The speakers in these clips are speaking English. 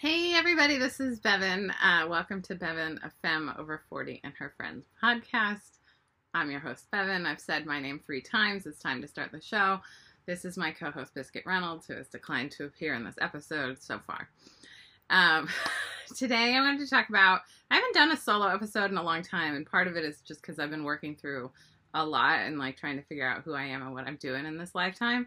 Hey everybody, this is Bevin. Uh, welcome to Bevin, a femme over 40 and her friends podcast. I'm your host, Bevin. I've said my name three times. It's time to start the show. This is my co host, Biscuit Reynolds, who has declined to appear in this episode so far. Um, today I wanted to talk about, I haven't done a solo episode in a long time, and part of it is just because I've been working through a lot and like trying to figure out who I am and what I'm doing in this lifetime.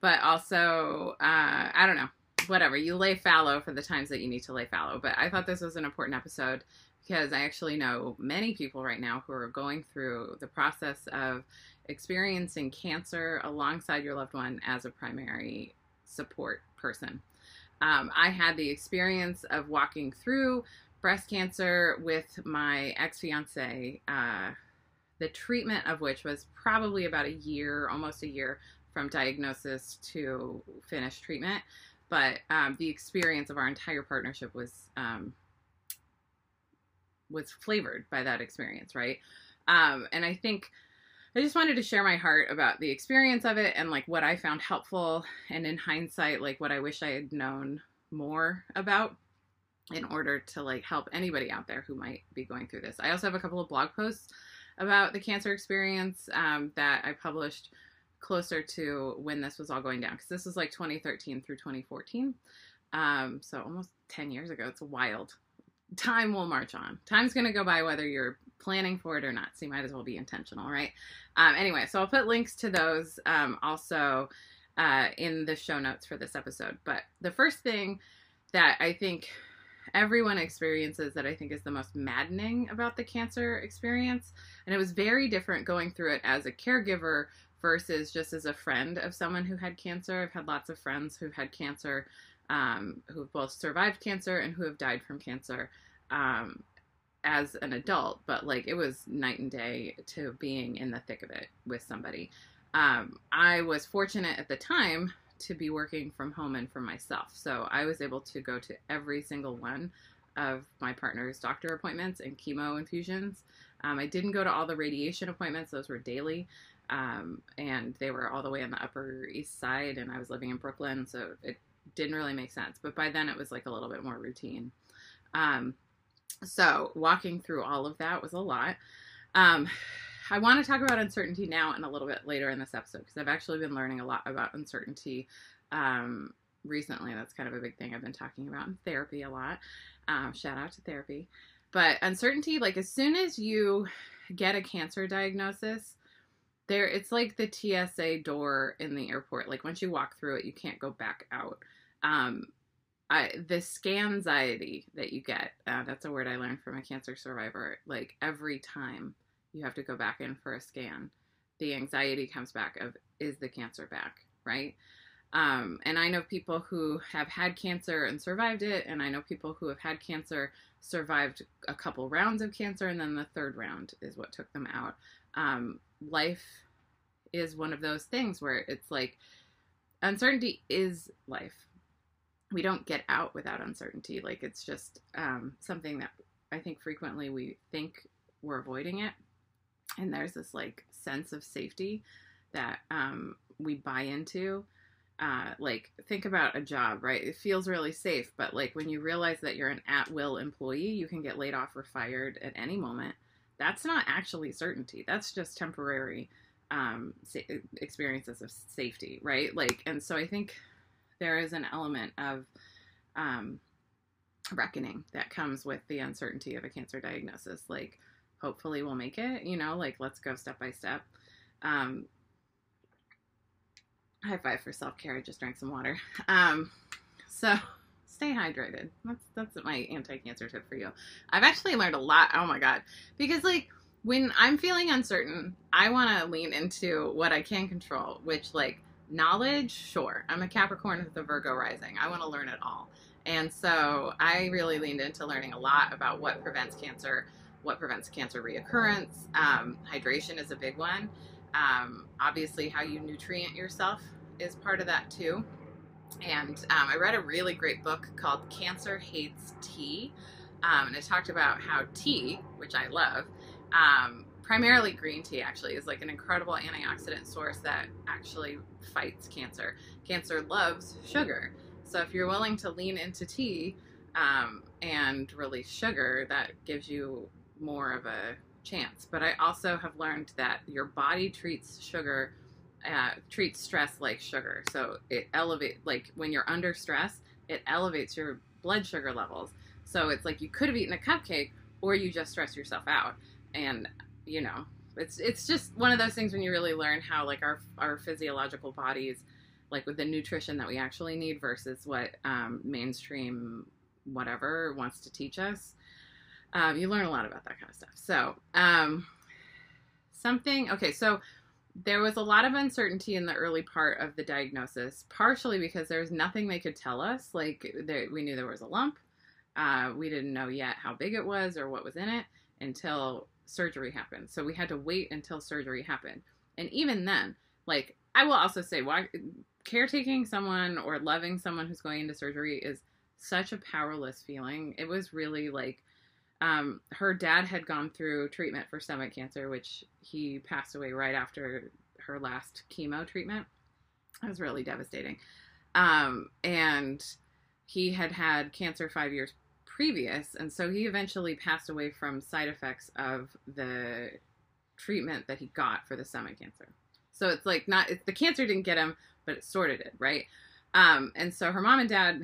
But also, uh, I don't know, whatever. You lay fallow for the times that you need to lay fallow. But I thought this was an important episode because I actually know many people right now who are going through the process of experiencing cancer alongside your loved one as a primary support person. Um, I had the experience of walking through breast cancer with my ex fiance, uh, the treatment of which was probably about a year, almost a year from diagnosis to finished treatment. But um, the experience of our entire partnership was um, was flavored by that experience, right? Um, and I think I just wanted to share my heart about the experience of it and like what I found helpful, and in hindsight, like what I wish I had known more about in order to like help anybody out there who might be going through this. I also have a couple of blog posts about the cancer experience um, that I published closer to when this was all going down because this was like 2013 through 2014 um, so almost 10 years ago. It's wild time will march on. Time's going to go by whether you're planning for it or not so you might as well be intentional right? Um, anyway so i'll put links to those um, also uh, in the show notes for this episode. But the first thing that i think everyone experiences that i think is the most maddening about the cancer experience and it was very different going through it as a caregiver versus just as a friend of someone who had cancer. I've had lots of friends who've had cancer, um, who've both survived cancer and who have died from cancer um, as an adult, but like it was night and day to being in the thick of it with somebody. Um, I was fortunate at the time to be working from home and for myself. So I was able to go to every single one of my partner's doctor appointments and chemo infusions. Um, I didn't go to all the radiation appointments, those were daily. Um, and they were all the way on the Upper East Side, and I was living in Brooklyn, so it didn't really make sense. But by then, it was like a little bit more routine. Um, so walking through all of that was a lot. Um, I want to talk about uncertainty now and a little bit later in this episode because I've actually been learning a lot about uncertainty um, recently. That's kind of a big thing I've been talking about in therapy a lot. Um, shout out to therapy. But uncertainty, like as soon as you get a cancer diagnosis, there it's like the TSA door in the airport. Like once you walk through it, you can't go back out. Um, I, the scanxiety that you get, uh, that's a word I learned from a cancer survivor. Like every time you have to go back in for a scan, the anxiety comes back of, is the cancer back, right? Um, and I know people who have had cancer and survived it, and I know people who have had cancer, survived a couple rounds of cancer, and then the third round is what took them out. Um, life is one of those things where it's like uncertainty is life. We don't get out without uncertainty. Like it's just um, something that I think frequently we think we're avoiding it. And there's this like sense of safety that um, we buy into. Uh, like think about a job, right? It feels really safe, but like when you realize that you're an at-will employee, you can get laid off or fired at any moment that's not actually certainty. That's just temporary um, experiences of safety, right? Like, and so I think there is an element of um, reckoning that comes with the uncertainty of a cancer diagnosis. Like, hopefully we'll make it, you know, like let's go step by step. Um, high five for self care. I just drank some water. Um, so stay hydrated. That's that's my anti-cancer tip for you. I've actually learned a lot. Oh my god. Because like when I'm feeling uncertain, I want to lean into what I can control, which like knowledge, sure. I'm a Capricorn with a Virgo rising. I want to learn it all. And so I really leaned into learning a lot about what prevents cancer, what prevents cancer reoccurrence. Um, hydration is a big one. Um, obviously, how you nutrient yourself is part of that too. And um, I read a really great book called Cancer Hates Tea. Um, and it talked about how tea, which I love, um, primarily green tea actually, is like an incredible antioxidant source that actually fights cancer. Cancer loves sugar. So if you're willing to lean into tea, um, and release sugar, that gives you more of a chance. But I also have learned that your body treats sugar, uh, treats stress like sugar. So it elevates, like when you're under stress, it elevates your blood sugar levels. So it's like you could have eaten a cupcake or you just stress yourself out. And, you know, it's it's just one of those things when you really learn how like our our physiological bodies like with the nutrition that we actually need versus what um, mainstream whatever wants to teach us um, you learn a lot about that kind of stuff so um, something okay so there was a lot of uncertainty in the early part of the diagnosis partially because there was nothing they could tell us like there, we knew there was a lump uh, we didn't know yet how big it was or what was in it until surgery happened. So we had to wait until surgery happened. And even then, like I will also say why caretaking someone or loving someone who's going into surgery is such a powerless feeling. It was really like um, her dad had gone through treatment for stomach cancer, which he passed away right after her last chemo treatment. It was really devastating. Um, and he had had cancer five years previous, and so he eventually passed away from side effects of the treatment that he got for the stomach cancer. So it's like not the cancer didn't get him, but it sort of did, right? Um, and so her mom and dad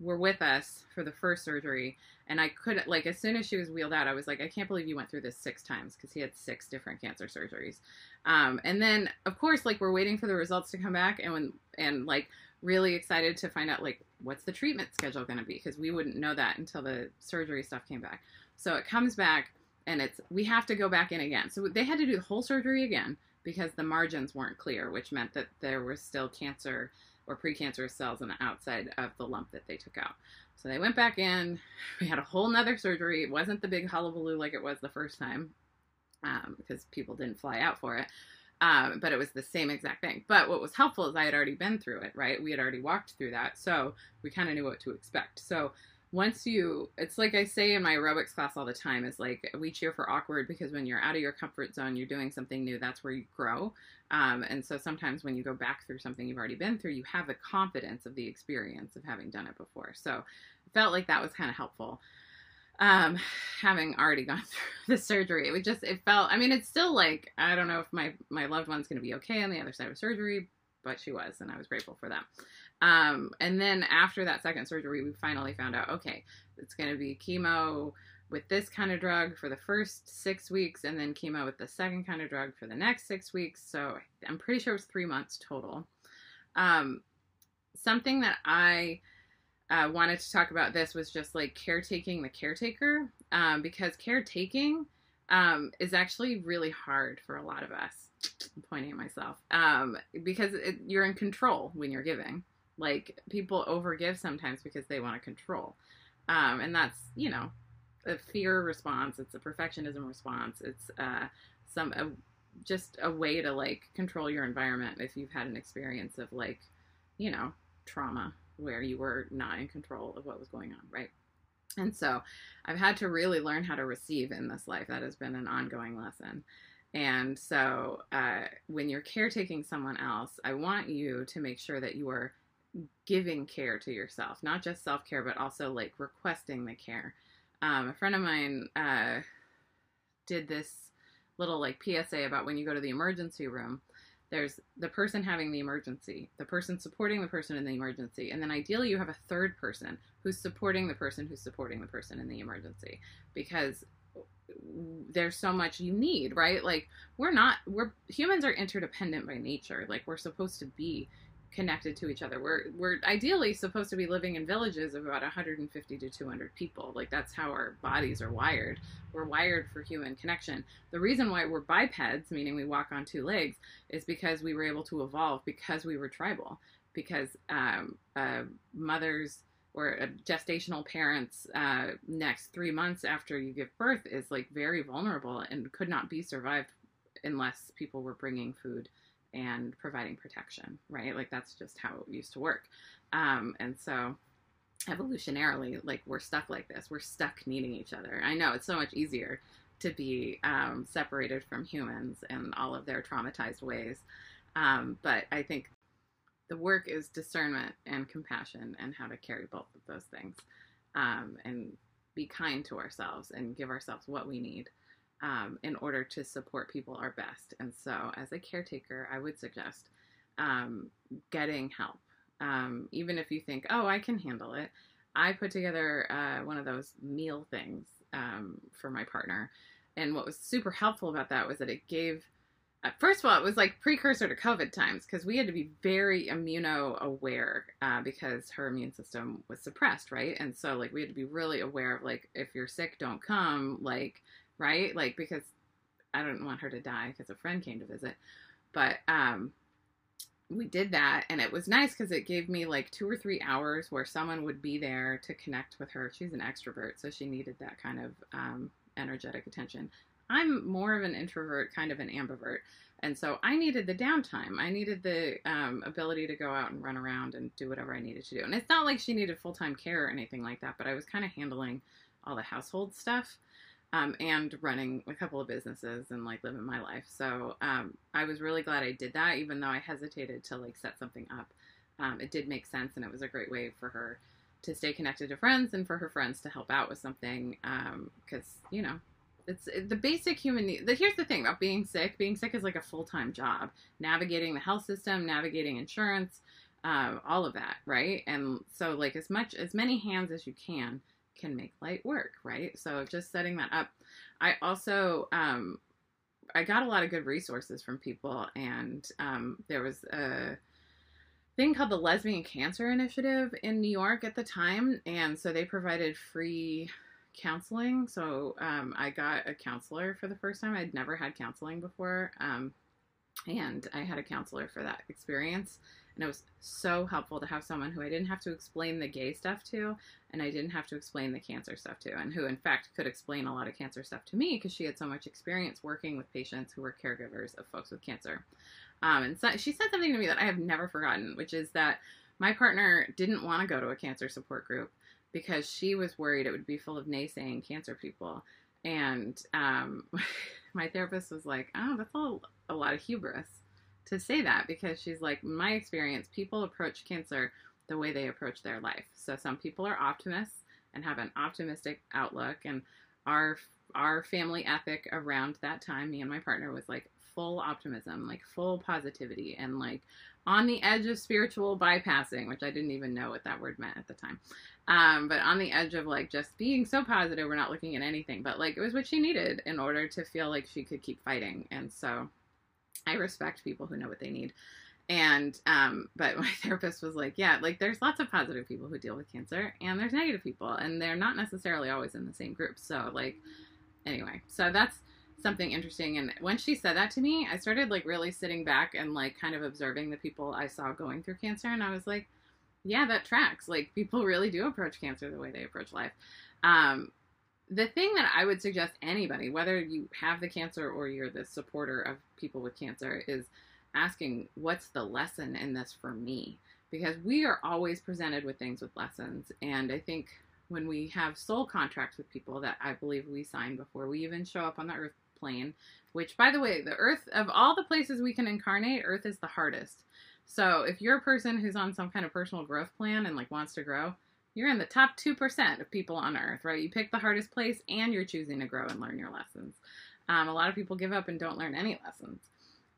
were with us for the first surgery, and I couldn't like as soon as she was wheeled out, I was like, I can't believe you went through this six times because he had six different cancer surgeries. Um, and then of course, like we're waiting for the results to come back, and when and like really excited to find out like what's the treatment schedule going to be because we wouldn't know that until the surgery stuff came back. So it comes back and it's we have to go back in again. So they had to do the whole surgery again because the margins weren't clear, which meant that there was still cancer or precancerous cells on the outside of the lump that they took out. So they went back in. We had a whole nother surgery. It wasn't the big hullabaloo like it was the first time um, because people didn't fly out for it. Um, but it was the same exact thing. But what was helpful is I had already been through it, right? We had already walked through that. So we kind of knew what to expect. So once you, it's like I say in my aerobics class all the time, is like we cheer for awkward because when you're out of your comfort zone, you're doing something new, that's where you grow. Um, and so sometimes when you go back through something you've already been through, you have the confidence of the experience of having done it before. So it felt like that was kind of helpful um, having already gone through the surgery. It was just, it felt, I mean, it's still like, I don't know if my, my loved one's going to be okay on the other side of surgery, but she was, and I was grateful for that. Um, and then after that second surgery, we finally found out, okay, it's going to be chemo with this kind of drug for the first six weeks, and then chemo with the second kind of drug for the next six weeks. So I'm pretty sure it was three months total. Um, something that I, uh, wanted to talk about this was just like caretaking the caretaker um, because caretaking um, is actually really hard for a lot of us. I'm pointing at myself um, because it, you're in control when you're giving. Like people overgive sometimes because they want to control, um, and that's you know a fear response. It's a perfectionism response. It's uh, some just a way to like control your environment if you've had an experience of like you know trauma where you were not in control of what was going on, right? And so I've had to really learn how to receive in this life. That has been an ongoing lesson. And so uh, when you're caretaking someone else, I want you to make sure that you are giving care to yourself, not just self care, but also like requesting the care. Um, a friend of mine uh, did this little like PSA about when you go to the emergency room there's the person having the emergency, the person supporting the person in the emergency, and then ideally you have a third person who's supporting the person who's supporting the person in the emergency because there's so much you need, right? Like we're not we're humans are interdependent by nature. Like we're supposed to be connected to each other. We're we're ideally supposed to be living in villages of about 150 to 200 people. Like that's how our bodies are wired. We're wired for human connection. The reason why we're bipeds, meaning we walk on two legs, is because we were able to evolve because we were tribal. Because um, uh, mothers or gestational parents uh, next three months after you give birth is like very vulnerable and could not be survived unless people were bringing food and providing protection, right? Like that's just how it used to work. Um, and so evolutionarily, like we're stuck like this. We're stuck needing each other. I know it's so much easier to be um, separated from humans and all of their traumatized ways. Um, but I think the work is discernment and compassion and how to carry both of those things. um, and be kind to ourselves and give ourselves what we need um, in order to support people our best. And so, as a caretaker, I would suggest um, getting help. Um, even if you think, oh, I can handle it. I put together uh, one of those meal things um, for my partner. And what was super helpful about that was that it gave, uh, first of all, it was like precursor to COVID times because we had to be very immuno aware uh, because her immune system was suppressed, right? And so, like, we had to be really aware of, like, if you're sick, don't come, like, right? Like, because I don't want her to die because a friend came to visit. But, um, we did that and it was nice because it gave me like two or three hours where someone would be there to connect with her. She's an extrovert so she needed that kind of um, energetic attention. I'm more of an introvert kind of an ambivert and so i needed the downtime. I needed the um, ability to go out and run around and do whatever i needed to do. And it's not like she needed full-time care or anything like that but i was kind of handling all the household stuff um, and running a couple of businesses and like living my life. So um, I was really glad I did that, even though I hesitated to like set something up. Um, it did make sense, and it was a great way for her to stay connected to friends and for her friends to help out with something. Because um, you know, it's the basic human need. Here's the thing about being sick: being sick is like a full time job. Navigating the health system, navigating insurance, um, all of that, right? And so, like as much as many hands as you can can make light work, right? So just setting that up. I also um, I got a lot of good resources from people, and um, there was a thing called the Lesbian Cancer Initiative in New York at the time, and so they provided free counseling. So um, I got a counselor for the first time. I'd never had counseling before, um, and I had a counselor for that experience. And it was so helpful to have someone who I didn't have to explain the gay stuff to, and I didn't have to explain the cancer stuff to, and who, in fact, could explain a lot of cancer stuff to me because she had so much experience working with patients who were caregivers of folks with cancer. Um, and so she said something to me that I have never forgotten, which is that my partner didn't want to go to a cancer support group because she was worried it would be full of naysaying cancer people. And um, my therapist was like, "Oh, that's all a lot of hubris." To say that because she's like, my experience, people approach cancer the way they approach their life. So some people are optimists and have an optimistic outlook, and our our family ethic around that time, me and my partner, was like full optimism, like full positivity, and like on the edge of spiritual bypassing, which I didn't even know what that word meant at the time. Um, but on the edge of like just being so positive, we're not looking at anything, but like it was what she needed in order to feel like she could keep fighting. And so I respect people who know what they need. And um, but my therapist was like, yeah, like there's lots of positive people who deal with cancer, and there's negative people, and they're not necessarily always in the same group. So like, anyway, so that's something interesting. And when she said that to me, I started like really sitting back and like kind of observing the people I saw going through cancer, and I was like, yeah, that tracks. Like people really do approach cancer the way they approach life. Um, the thing that I would suggest anybody, whether you have the cancer or you're the supporter of people with cancer, is asking, what's the lesson in this for me? Because we are always presented with things with lessons. And I think when we have soul contracts with people that I believe we sign before we even show up on the earth plane, which, by the way, the earth, of all the places we can incarnate, earth is the hardest. So if you're a person who's on some kind of personal growth plan and like wants to grow, you're in the top 2% of people on earth, right? You pick the hardest place and you're choosing to grow and learn your lessons. Um, a lot of people give up and don't learn any lessons.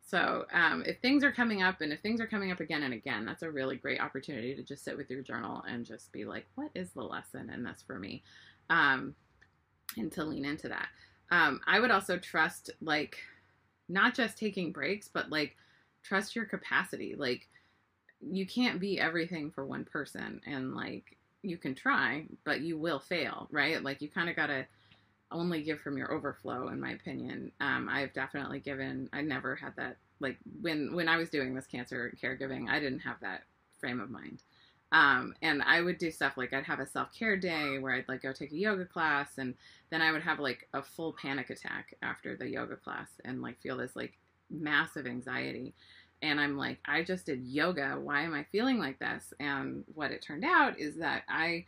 So um, if things are coming up and if things are coming up again and again, that's a really great opportunity to just sit with your journal and just be like, what is the lesson in this for me? Um, and to lean into that. Um, I would also trust, like, not just taking breaks, but like, trust your capacity. Like, you can't be everything for one person. And like, you can try, but you will fail, right? Like you kind of got to only give from your overflow, in my opinion. Um, I've definitely given. I never had that. Like when when I was doing this cancer caregiving, I didn't have that frame of mind. Um, and I would do stuff like I'd have a self care day where I'd like go take a yoga class, and then I would have like a full panic attack after the yoga class, and like feel this like massive anxiety and I'm like, I just did yoga. Why am I feeling like this? And what it turned out is that I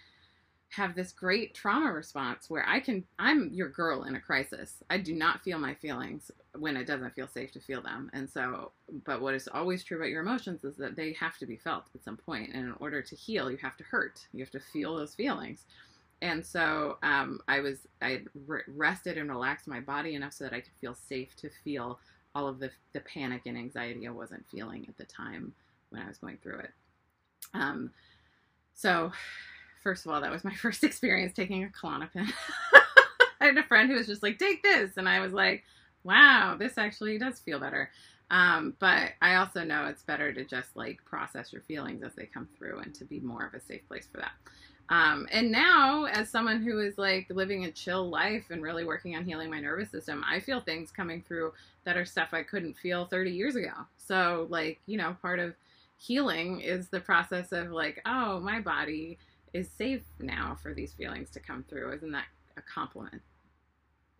have this great trauma response where I can, I'm your girl in a crisis. I do not feel my feelings when it doesn't feel safe to feel them. And so, but what is always true about your emotions is that they have to be felt at some point. And in order to heal, you have to hurt, you have to feel those feelings. And so um, I was I rested and relaxed my body enough so that I could feel safe to feel all of the the panic and anxiety I wasn't feeling at the time when I was going through it. Um, so first of all, that was my first experience taking a Klonopin. I had a friend who was just like, "Take this," and I was like, "Wow, this actually does feel better." Um, but I also know it's better to just like process your feelings as they come through and to be more of a safe place for that. Um, and now, as someone who is like living a chill life and really working on healing my nervous system, I feel things coming through that are stuff I couldn't feel 30 years ago. So, like, you know, part of healing is the process of like, oh, my body is safe now for these feelings to come through. Isn't that a compliment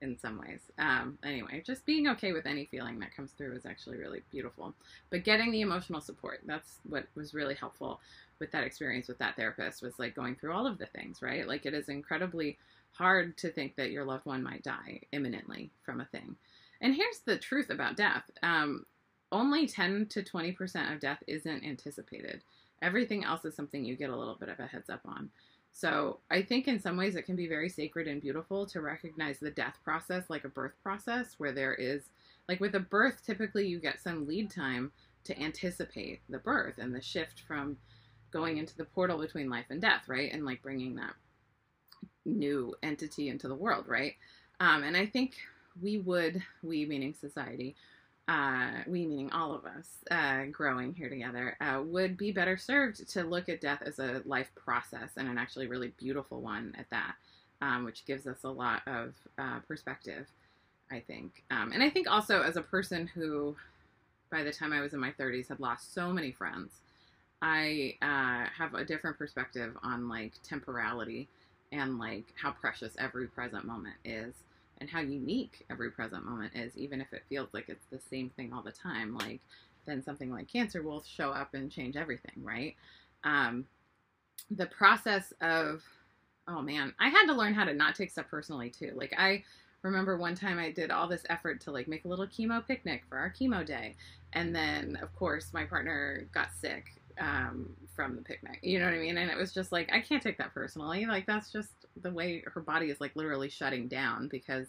in some ways? Um, anyway, just being okay with any feeling that comes through is actually really beautiful. But getting the emotional support, that's what was really helpful with that experience with that therapist was like going through all of the things, right? Like it is incredibly hard to think that your loved one might die imminently from a thing. And here's the truth about death. Um, only 10 to 20% of death isn't anticipated. Everything else is something you get a little bit of a heads up on. So I think in some ways it can be very sacred and beautiful to recognize the death process like a birth process where there is, like with a birth, typically you get some lead time to anticipate the birth and the shift from going into the portal between life and death, right? And like bringing that new entity into the world, right? Um, and I think we would, we meaning society, uh, we meaning all of us uh, growing here together, uh, would be better served to look at death as a life process and an actually really beautiful one at that, um, which gives us a lot of uh, perspective, I think. Um, and I think also as a person who, by the time I was in my 30s, had lost so many friends I uh, have a different perspective on like temporality and like how precious every present moment is and how unique every present moment is, even if it feels like it's the same thing all the time. Like, then something like cancer will show up and change everything, right? Um, the process of, oh man, I had to learn how to not take stuff personally too. Like, I remember one time I did all this effort to like make a little chemo picnic for our chemo day. And then, of course, my partner got sick um, from the picnic. You know what I mean? And it was just like, I can't take that personally. Like, that's just the way her body is like literally shutting down because,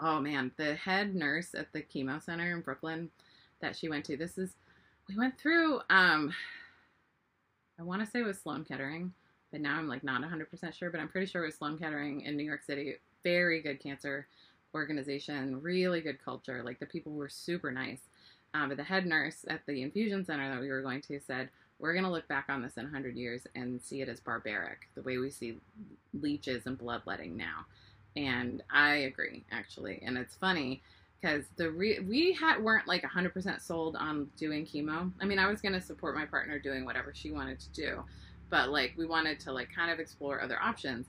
oh man, the head nurse at the chemo center in Brooklyn that she went to, this is, we went through, um, I want to say it was Sloan Kettering, but now I'm like not 100% sure, but I'm pretty sure it was Sloan Kettering in New York City. Very good cancer organization, really good culture. Like the people were super nice. Um, but the head nurse at the infusion center that we were going to said, we're going to look back on this in 100 years and see it as barbaric, the way we see leeches and bloodletting now. And I agree, actually. And it's funny because the re- we had weren't like 100% sold on doing chemo. I mean, I was going to support my partner doing whatever she wanted to do, but like we wanted to like kind of explore other options.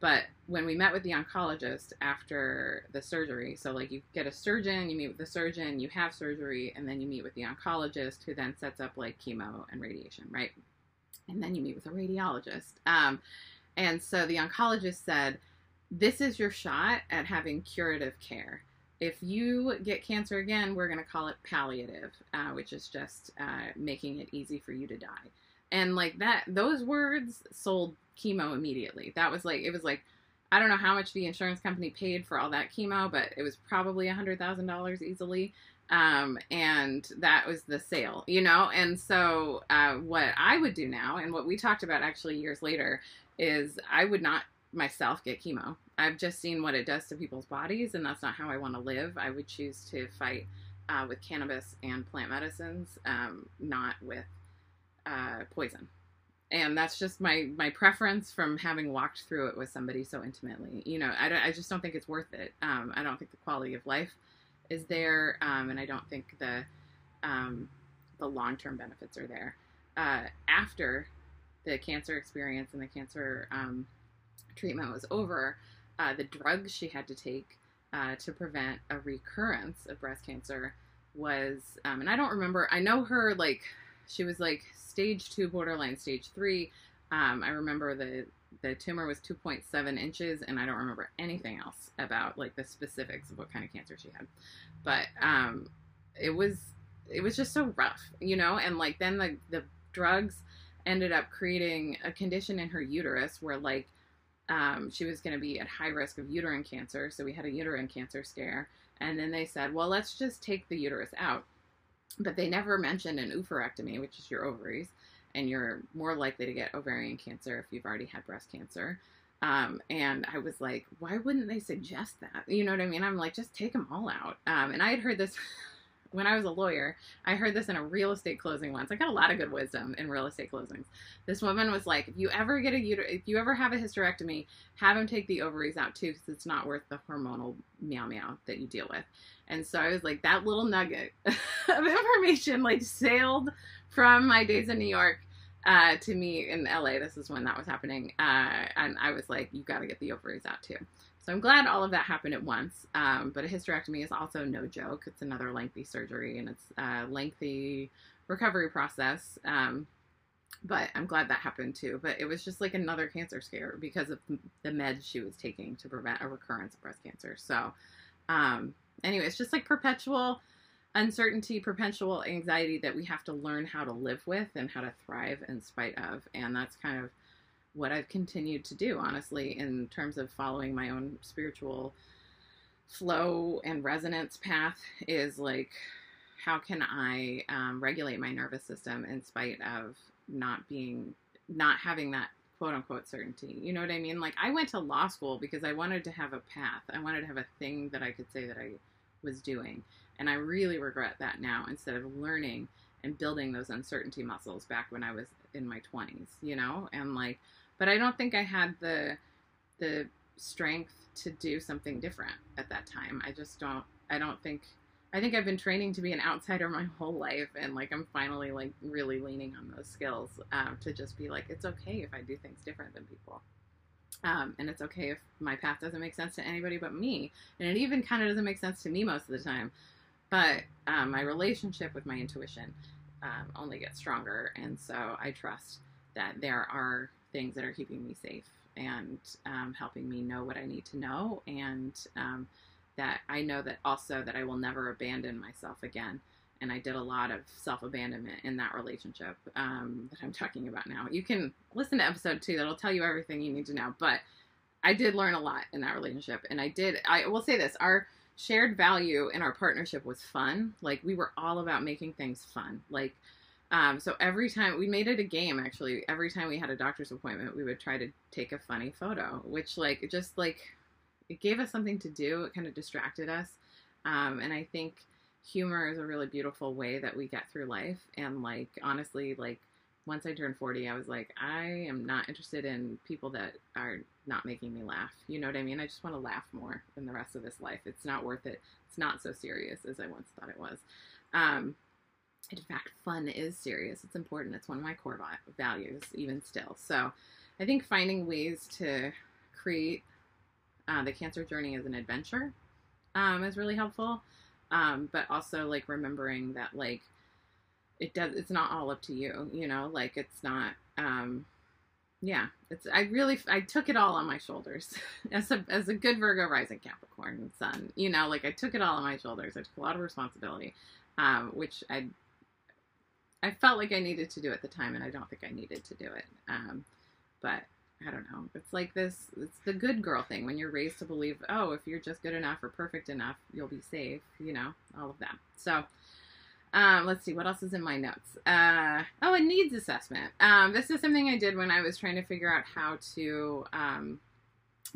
But when we met with the oncologist after the surgery, so like you get a surgeon, you meet with the surgeon, you have surgery, and then you meet with the oncologist who then sets up like chemo and radiation, right? And then you meet with a radiologist. Um, and so the oncologist said, This is your shot at having curative care. If you get cancer again, we're going to call it palliative, uh, which is just uh, making it easy for you to die. And like that, those words sold chemo immediately. That was like, it was like, I don't know how much the insurance company paid for all that chemo, but it was probably a hundred thousand dollars easily. Um, and that was the sale, you know? And so, uh, what I would do now, and what we talked about actually years later, is I would not myself get chemo. I've just seen what it does to people's bodies, and that's not how I want to live. I would choose to fight uh, with cannabis and plant medicines, um, not with uh, poison. And that's just my my preference from having walked through it with somebody so intimately. You know i, I just don't think it's worth it. Um, i don't think the quality of life is there um, and i don't think the um, the long-term benefits are there. Uh, after the cancer experience and the cancer um, treatment was over uh, the drugs she had to take uh, to prevent a recurrence of breast cancer was um, and i don't remember i know her like she was like stage two, borderline stage three. Um, I remember the the tumor was 2.7 inches, and I don't remember anything else about like the specifics of what kind of cancer she had. But um, it was it was just so rough, you know. And like then the the drugs ended up creating a condition in her uterus where like um, she was going to be at high risk of uterine cancer. So we had a uterine cancer scare. And then they said, well, let's just take the uterus out. But they never mentioned an oophorectomy, which is your ovaries, and you're more likely to get ovarian cancer if you've already had breast cancer. Um, and I was like, why wouldn't they suggest that? You know what I mean? I'm like, just take them all out. Um, and I had heard this when I was a lawyer. I heard this in a real estate closing once. I got a lot of good wisdom in real estate closings. This woman was like, if you ever get a if you ever have a hysterectomy, have him take the ovaries out too, because it's not worth the hormonal meow meow that you deal with. And so I was like, that little nugget of information like sailed from my days in New York uh, to me in LA. This is when that was happening. Uh, and I was like, you got to get the ovaries out too. So I'm glad all of that happened at once. Um, but a hysterectomy is also no joke. It's another lengthy surgery and it's a lengthy recovery process. Um, but I'm glad that happened too. But it was just like another cancer scare because of the meds she was taking to prevent a recurrence of breast cancer. So, um, anyway, it's just like perpetual uncertainty, perpetual anxiety that we have to learn how to live with and how to thrive in spite of. And that's kind of what I've continued to do, honestly, in terms of following my own spiritual flow and resonance path is like, how can I um, regulate my nervous system in spite of not being, not having that quote unquote certainty? You know what I mean? Like, I went to law school because I wanted to have a path, I wanted to have a thing that I could say that I was doing. And I really regret that now instead of learning and building those uncertainty muscles back when I was in my 20s, you know? And like, but I don't think I had the the strength to do something different at that time. I just don't I don't think I think I've been training to be an outsider my whole life and like I'm finally like really leaning on those skills um, to just be like it's okay if I do things different than people. Um, and it's okay if my path doesn't make sense to anybody but me. And it even kind of doesn't make sense to me most of the time. But um, my relationship with my intuition um, only gets stronger. And so I trust that there are things that are keeping me safe and um, helping me know what I need to know. And um, that I know that also that I will never abandon myself again. And I did a lot of self abandonment in that relationship um, that I'm talking about now. You can listen to episode two, that'll tell you everything you need to know. But I did learn a lot in that relationship. And I did, I will say this our shared value in our partnership was fun. Like we were all about making things fun. Like, um, so every time we made it a game, actually, every time we had a doctor's appointment, we would try to take a funny photo, which like just like it gave us something to do. It kind of distracted us, um, and I think humor is a really beautiful way that we get through life. And like honestly, like once I turned 40, I was like, I am not interested in people that are not making me laugh. You know what I mean? I just want to laugh more in the rest of this life. It's not worth it. It's not so serious as I once thought it was. Um, in fact, fun is serious. It's important. It's one of my core values, even still. So I think finding ways to create uh, the cancer journey as an adventure um, is really helpful. Um, but also like remembering that like it does it's not all up to you you know like it's not um yeah it's i really i took it all on my shoulders as a as a good virgo rising capricorn sun you know like i took it all on my shoulders i took a lot of responsibility um which i i felt like i needed to do at the time and i don't think i needed to do it um but i don't know it's like this it's the good girl thing when you're raised to believe oh if you're just good enough or perfect enough you'll be safe you know all of that so um, let's see what else is in my notes. Uh, oh, a needs assessment. Um, this is something I did when I was trying to figure out how to um,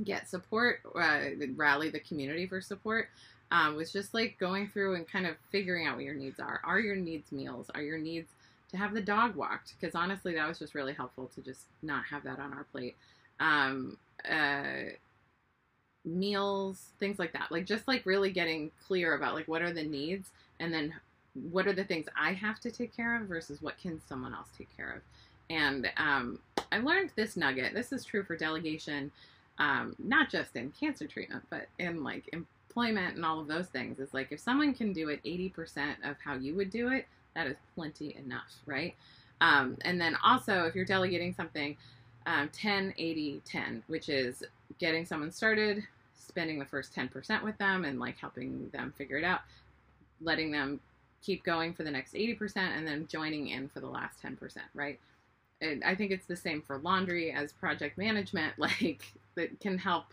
get support, uh, rally the community for support. Um, was just like going through and kind of figuring out what your needs are. Are your needs meals? Are your needs to have the dog walked? Because honestly, that was just really helpful to just not have that on our plate. Um, uh, meals, things like that. Like just like really getting clear about like what are the needs and then what are the things I have to take care of versus what can someone else take care of. And um, I learned this nugget. This is true for delegation, um, not just in cancer treatment, but in like employment and all of those things. Is like if someone can do it 80% of how you would do it, that is plenty enough, right? Um, and then also, if you're delegating something, um, 10, 80, 10, which is getting someone started, spending the first 10% with them and like helping them figure it out, letting them keep going for the next 80% and then joining in for the last 10%, right? and I think it's the same for laundry as project management. Like that can help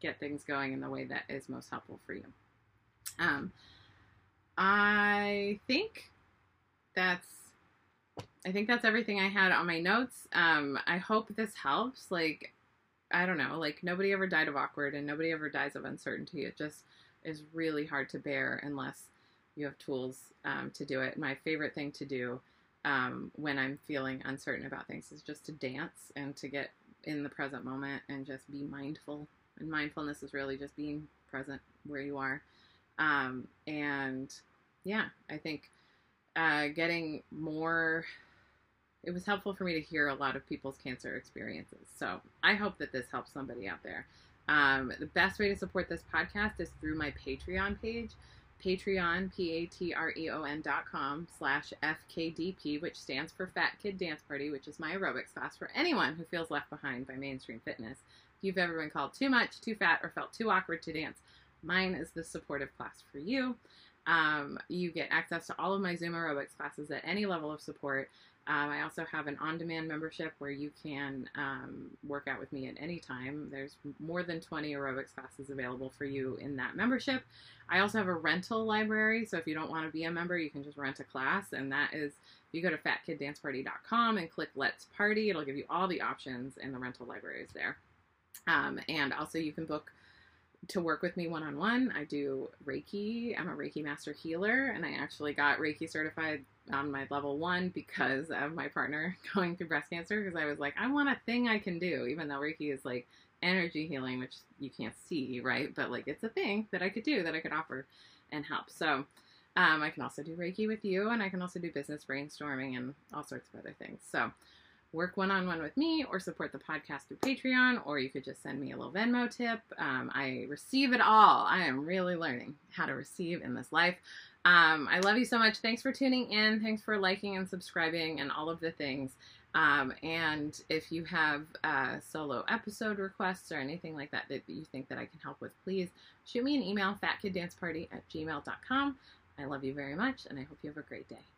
get things going in the way that is most helpful for you. Um, I think that's I think that's everything I had on my notes. Um, I hope this helps. Like, I don't know, like nobody ever died of awkward and nobody ever dies of uncertainty. It just is really hard to bear unless you have tools um, to do it. My favorite thing to do um, when I'm feeling uncertain about things is just to dance and to get in the present moment and just be mindful. And mindfulness is really just being present where you are. Um, and yeah, I think uh, getting more. It was helpful for me to hear a lot of people's cancer experiences. So I hope that this helps somebody out there. Um, the best way to support this podcast is through my Patreon page. Patreon, P-A-T-R-E-O-N dot com slash FKDP, which stands for Fat Kid Dance Party, which is my aerobics class for anyone who feels left behind by mainstream fitness. You've ever been called too much, too fat, or felt too awkward to dance, mine is the supportive class for you. Um, you get access to all of my Zoom aerobics classes at any level of support. Um, I also have an on demand membership where you can um, work out with me at any time. There's more than 20 aerobics classes available for you in that membership. I also have a rental library, so if you don't want to be a member, you can just rent a class, and that is if you go to fatkiddanceparty.com and click Let's Party, it'll give you all the options, and the rental library is there. Um, and also, you can book to work with me one on one. I do Reiki. I'm a Reiki master healer, and I actually got Reiki certified on my level one because of my partner going through breast cancer. Because I was like, I want a thing I can do, even though Reiki is like energy healing, which you can't see, right? But like it's a thing that I could do that I could offer and help. So um, I can also do Reiki with you, and I can also do business brainstorming and all sorts of other things. So work one on one with me or support the podcast through Patreon, or you could just send me a little Venmo tip. Um, I receive it all. I am really learning how to receive in this life. Um, I love you so much. Thanks for tuning in. Thanks for liking and subscribing and all of the things. Um, and if you have uh, solo episode requests or anything like that that you think that I can help with, please shoot me an email, fatkiddanceparty at gmail.com. I love you very much, and I hope you have a great day.